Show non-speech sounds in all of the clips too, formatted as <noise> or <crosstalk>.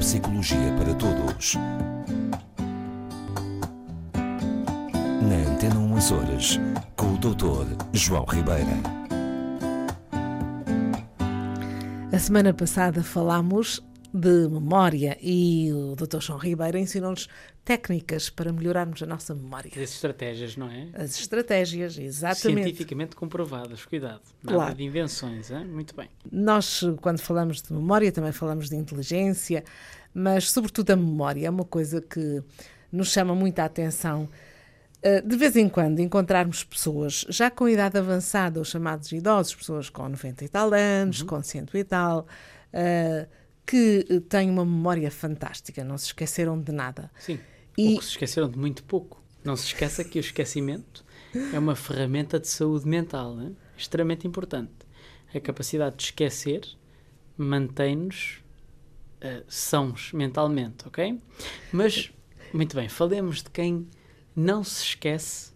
psicologia para todos. Na Antena 1 Açores, com o Dr. João Ribeira. A semana passada falámos de memória e o Dr. João Ribeiro ensinou-nos técnicas para melhorarmos a nossa memória. As estratégias, não é? As estratégias, exatamente. Cientificamente comprovadas, cuidado. Nada Claro. de invenções, hein? muito bem. Nós, quando falamos de memória, também falamos de inteligência, mas, sobretudo, a memória é uma coisa que nos chama muita atenção. Uh, De vez em quando encontrarmos pessoas já com idade avançada, os chamados idosos, pessoas com 90 e tal anos, com 100 e tal, uh, que uh, têm uma memória fantástica, não se esqueceram de nada. Sim. E- Ou que se esqueceram de muito pouco. Não se esqueça que o esquecimento é uma ferramenta de saúde mental, hein? extremamente importante. A capacidade de esquecer mantém-nos eh, sãos mentalmente, ok? Mas, muito bem, falemos de quem não se esquece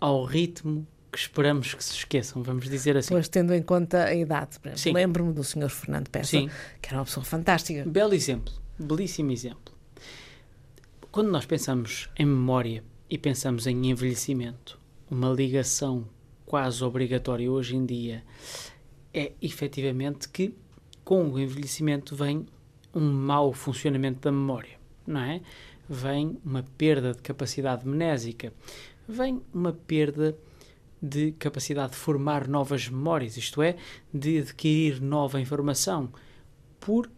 ao ritmo que esperamos que se esqueçam, vamos dizer assim. Pois, tendo em conta a idade. Lembro-me do Sr. Fernando Peça, Sim. que era uma pessoa fantástica. Belo exemplo, belíssimo exemplo. Quando nós pensamos em memória e pensamos em envelhecimento, uma ligação quase obrigatória hoje em dia é efetivamente que com o envelhecimento vem um mau funcionamento da memória, não é? Vem uma perda de capacidade mnésica, vem uma perda de capacidade de formar novas memórias, isto é, de adquirir nova informação, por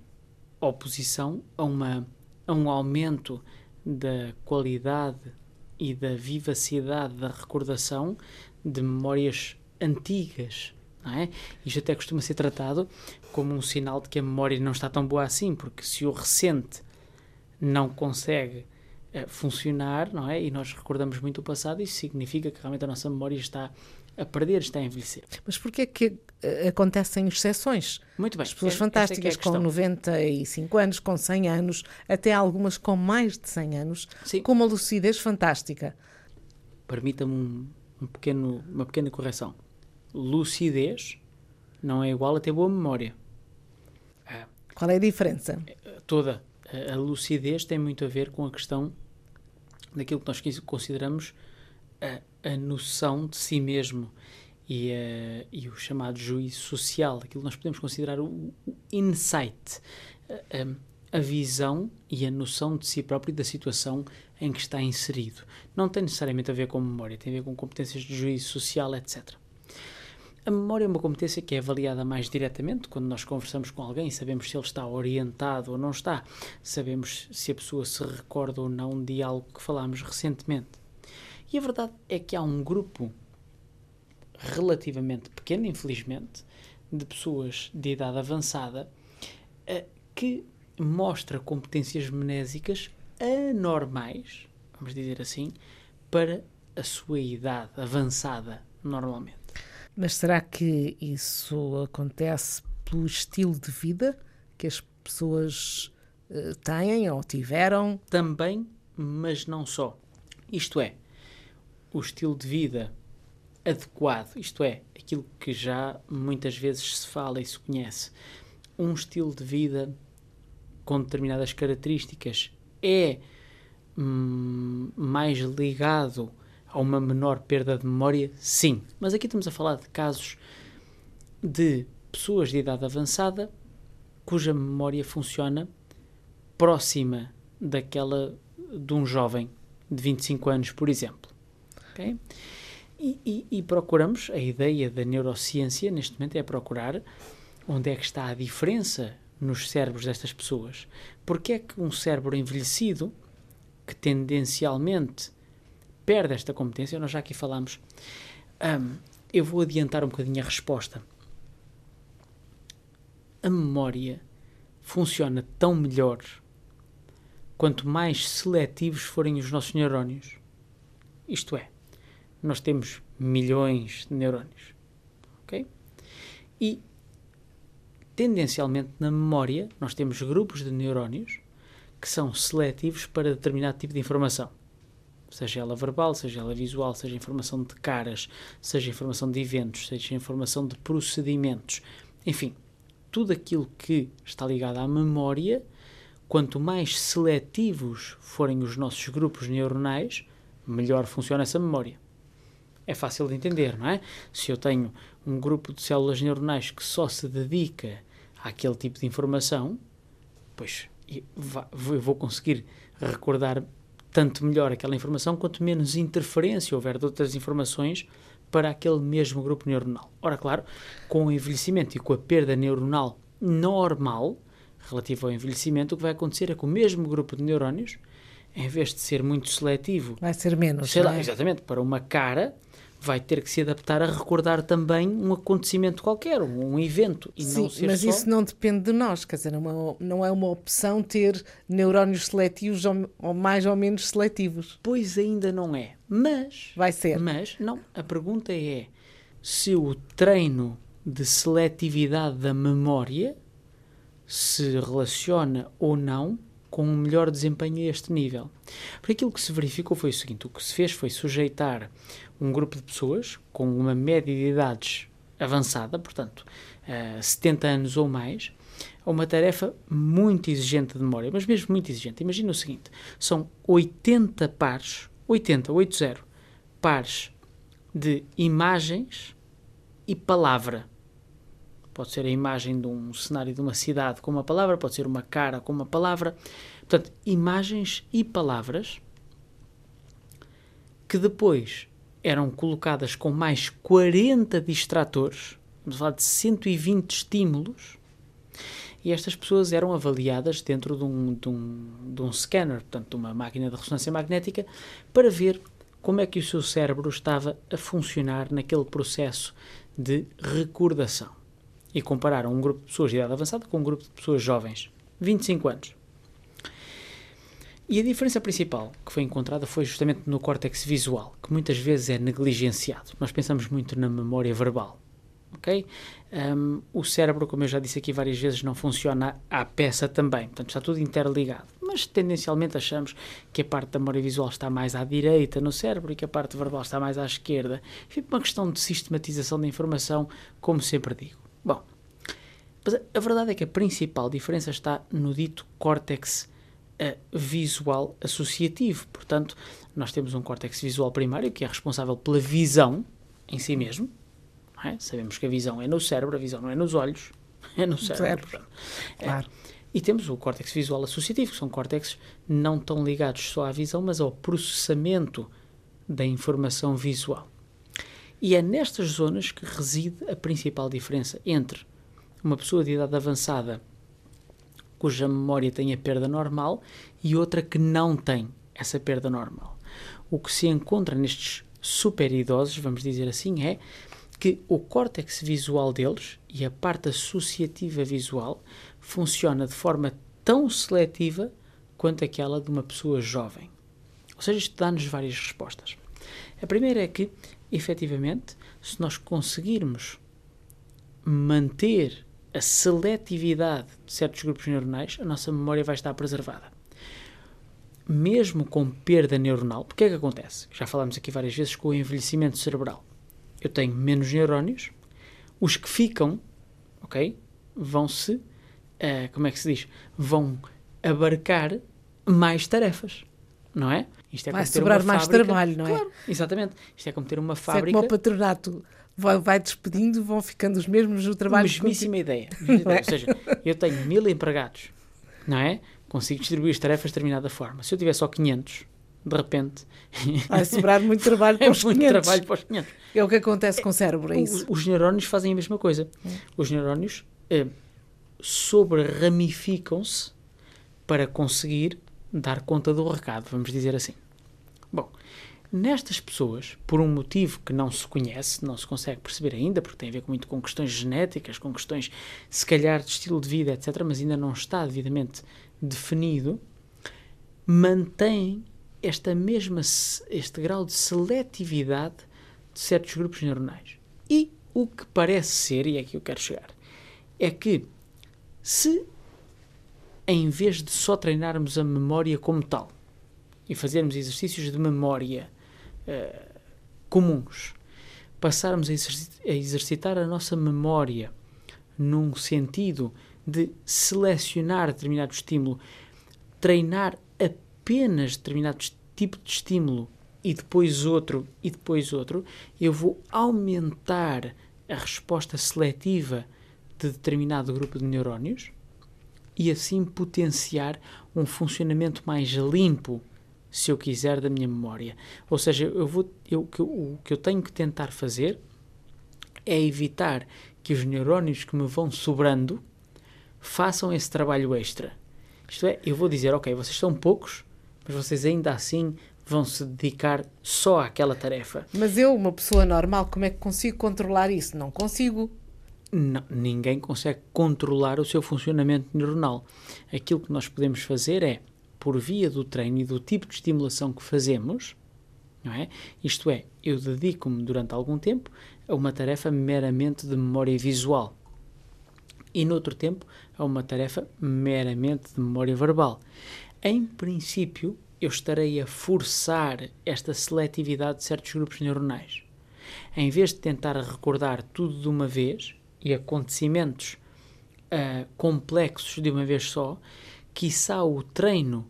oposição a, uma, a um aumento da qualidade e da vivacidade da recordação de memórias antigas. Não é? Isto até costuma ser tratado como um sinal de que a memória não está tão boa assim, porque se o recente não consegue funcionar, não é? E nós recordamos muito o passado, isso significa que realmente a nossa memória está a perder, está a envelhecer. Mas porquê é que eh, acontecem exceções? Muito bem. As pessoas é é fantásticas com questão. 95 anos, com 100 anos, até algumas com mais de 100 anos, Sim. com uma lucidez fantástica. permita-me um, um pequeno, uma pequena correção. Lucidez não é igual a ter boa memória. Ah, Qual é a diferença? toda a, a lucidez tem muito a ver com a questão daquilo que nós consideramos a, a noção de si mesmo e, a- e o chamado juízo social, aquilo que nós podemos considerar o, o insight, a- a visão e a noção de si próprio e da situação em que está inserido. Não tem necessariamente a ver com memória, tem a ver com competências de juízo social, etc. A memória é uma competência que é avaliada mais diretamente quando nós conversamos com alguém, sabemos se ele está orientado ou não está, sabemos se a pessoa se recorda ou não de algo que falámos recentemente. E a verdade é que há um grupo relativamente pequeno, infelizmente, de pessoas de idade avançada eh, que mostra competências mnésicas anormais, vamos dizer assim, para a sua idade avançada, normalmente. Mas será que isso acontece pelo estilo de vida que as pessoas eh, têm ou tiveram? também, mas não só. Isto é, o estilo de vida adequado, isto é, aquilo que já muitas vezes se fala e se conhece. Um estilo de vida com determinadas características é hum, mais ligado a uma menor perda de memória? Sim. Mas aqui estamos a falar de casos de pessoas de idade avançada cuja memória funciona próxima daquela de um jovem de 25 anos, por exemplo. Ok? E, e- e procuramos, a ideia da neurociência neste momento é procurar onde é que está a diferença nos cérebros destas pessoas. Porque é que um cérebro envelhecido, que tendencialmente perde esta competência, nós já aqui falámos, Ahm, eu vou adiantar um bocadinho a resposta. A memória funciona tão melhor quanto mais seletivos forem os nossos neurónios. Isto é, nós temos milhões de neurónios. Ok? E, tendencialmente, na memória, nós temos grupos de neurónios que são seletivos para determinado tipo de informação. Seja ela verbal, seja ela visual, seja informação de caras, seja informação de eventos, seja informação de procedimentos. Enfim, tudo aquilo que está ligado à memória quanto mais seletivos forem os nossos grupos neuronais, melhor funciona essa memória. É fácil de entender, não é? Se eu tenho um grupo de células neuronais que só se dedica àquele tipo de informação, pois eu vou conseguir recordar tanto melhor aquela informação quanto menos interferência houver de outras informações para aquele mesmo grupo neuronal. Ora, claro, com o envelhecimento e com a perda neuronal normal, relativo ao envelhecimento, o que vai acontecer é que o mesmo grupo de neurónios, em vez de ser muito seletivo, vai ser menos. Sei lá, é? exatamente, para uma cara, vai ter que se adaptar a recordar também um acontecimento qualquer, um evento. E Sim, não ser mas só... isso não depende de nós, quer dizer, não é, não é uma opção ter neurónios seletivos ou, ou, mais ou menos seletivos. Pois ainda não é, mas... Vai ser. Mas, não, a pergunta é se o treino de seletividade da memória se relaciona ou não com um melhor desempenho a este nível. Porque aquilo que se verificou foi o seguinte: o que se fez foi sujeitar um grupo de pessoas com uma média de idades avançada, portanto, uh, eh, 70 anos ou mais, a uma tarefa muito exigente de memória, mas mesmo muito exigente. Imagina o seguinte: são 80 pares, 80, 80 pares de imagens e palavra. Pode ser a imagem de um cenário de uma cidade com uma palavra, pode ser uma cara com uma palavra. Portanto, imagens e palavras que depois eram colocadas com mais 40 distratores, vamos falar de 120 estímulos, e estas pessoas eram avaliadas dentro de um, de um, de um scanner, portanto, de uma máquina de ressonância magnética, para ver como é que o seu cérebro estava a funcionar naquele processo de recordação. E compararam um grupo de pessoas de idade avançada com um grupo de pessoas jovens, 25 anos. E a diferença principal que foi encontrada foi justamente no córtex visual, que muitas vezes é negligenciado. Nós pensamos muito na memória verbal. ok? Um, o cérebro, como eu já disse aqui várias vezes, não funciona à peça também. Portanto, está tudo interligado. Mas tendencialmente achamos que a parte da memória visual está mais à direita no cérebro e que a parte verbal está mais à esquerda. Fica uma questão de sistematização da informação, como sempre digo. Bom, a verdade é que a principal diferença está no dito córtex visual associativo. Portanto, nós temos um córtex visual primário que é responsável pela visão em si mesmo. É? Sabemos que a visão é no cérebro, a visão não é nos olhos, <laughs> é no cérebro. cérebro. É. Claro. E temos o córtex visual associativo, que são córtex não tão ligados só à visão, mas ao processamento da informação visual. E é nestas zonas que reside a principal diferença entre uma pessoa de idade avançada cuja memória tem a perda normal e outra que não tem essa perda normal. O que se encontra nestes super idosos, vamos dizer assim, é que o córtex visual deles e a parte associativa visual funciona de forma tão seletiva quanto aquela de uma pessoa jovem. Ou seja, isto dá-nos várias respostas. A primeira é que, efetivamente, se nós conseguirmos manter a seletividade de certos grupos neuronais, a nossa memória vai estar preservada. Mesmo com perda neuronal, porque é que acontece? Já falamos aqui várias vezes com o envelhecimento cerebral. Eu tenho menos neurónios, os que ficam, ok, vão-se, uh, como é que se diz? Vão abarcar mais tarefas, não é? Isto é vai sobrar mais fábrica, trabalho, não é? Claro, exatamente. Isto é como ter uma fábrica. Isto é como o patronato vai, vai despedindo, vão ficando os mesmos, o trabalho... Mesmíssima ideia. É? <laughs> Ou seja, eu tenho mil empregados, não é? Consigo distribuir as tarefas de determinada forma. Se eu tiver só 500, de repente... <laughs> Vai sobrar muito trabalho <laughs> para os muito 500. trabalho para os 500. É o que acontece com o cérebro, é isso? Os, os neurónios fazem a mesma coisa. Os neurónios eh, sobre-ramificam-se para conseguir dar conta do recado, vamos dizer assim. Bom, Nestas pessoas, por um motivo que não se conhece, não se consegue perceber ainda, porque tem a ver muito com questões genéticas, com questões, se calhar, de estilo de vida, etc., mas ainda não está devidamente definido, mantém esta mesma, este grau de seletividade de certos grupos neuronais. E o que parece ser, e é aqui eu quero chegar, é que se em vez de só treinarmos a memória como tal e fazermos exercícios de memória uh, comuns, passarmos a, a exercitar a nossa memória num sentido de selecionar determinado estímulo treinar apenas determinado tipo de estímulo e depois outro e depois outro, eu vou aumentar a resposta seletiva de determinado grupo de neurónios e assim potenciar um funcionamento mais limpo, se eu quiser, da minha memória. Ou seja, eu vou, eu, o que eu tenho que tentar fazer é evitar que os neurónios que me vão sobrando façam esse trabalho extra. Isto é, eu vou dizer, ok, vocês são poucos, mas vocês ainda assim vão se dedicar só àquela tarefa. Mas eu, uma pessoa normal, como é que consigo controlar isso? Não consigo. Não, ninguém consegue controlar o seu funcionamento neuronal. Aquilo que nós podemos fazer é, por via do treino e do tipo de estimulação que fazemos, não é? Isto é, eu dedico-me durante algum tempo a uma tarefa meramente de memória visual e, noutro tempo, a uma tarefa meramente de memória verbal. Em princípio, eu estarei a forçar esta seletividade de certos grupos neuronais. Em vez de tentar recordar tudo de uma vez e acontecimentos uh, complexos de uma vez só, quiçá o treino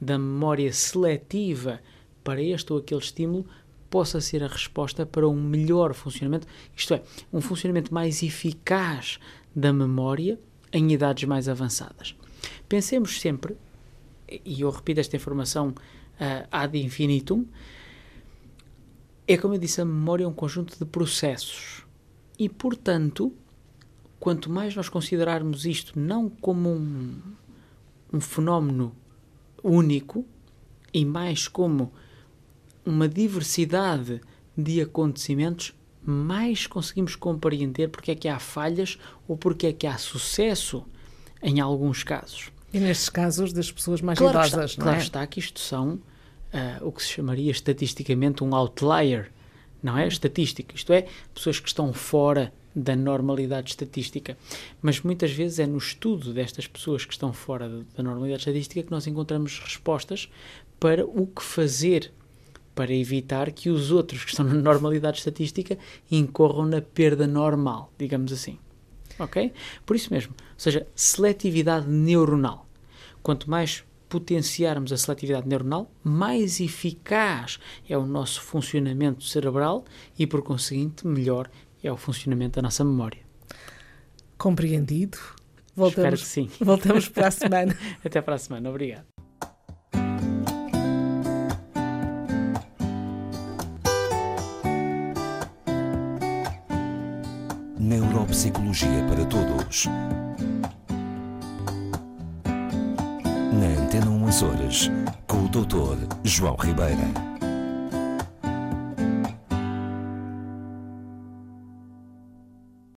da memória seletiva para este ou aquele estímulo possa ser a resposta para um melhor funcionamento, isto é, um funcionamento mais eficaz da memória em idades mais avançadas. Pensemos sempre e eu repito esta informação uh, ad infinitum, é como eu disse, a memória é um conjunto de processos. E, portanto, quanto mais nós considerarmos isto não como um, um fenómeno único e mais como uma diversidade de acontecimentos, mais conseguimos compreender porque é que há falhas ou porque é que há sucesso em alguns casos. E nestes casos das pessoas mais claro idosas, está, não claro é? está que isto são uh, o que se chamaria estatisticamente um outlier, não é? Estatística, isto é, pessoas que estão fora da normalidade estatística. Mas muitas vezes é no estudo destas pessoas que estão fora da normalidade estatística que nós encontramos respostas para o que fazer para evitar que os outros que estão na normalidade estatística incorram na perda normal, digamos assim. Ok? Por isso mesmo, ou seja, seletividade neuronal. Quanto mais potenciarmos a seletividade neuronal, mais eficaz é o nosso funcionamento cerebral e, por conseguinte, melhor é o funcionamento da nossa memória. Compreendido. Voltamos, Espero que sim. <laughs> Voltamos para a semana. <laughs> Até para a semana. Obrigado. Neuropsicologia para Todos. Na Antena 1 Horas, com o Dr. João Ribeira.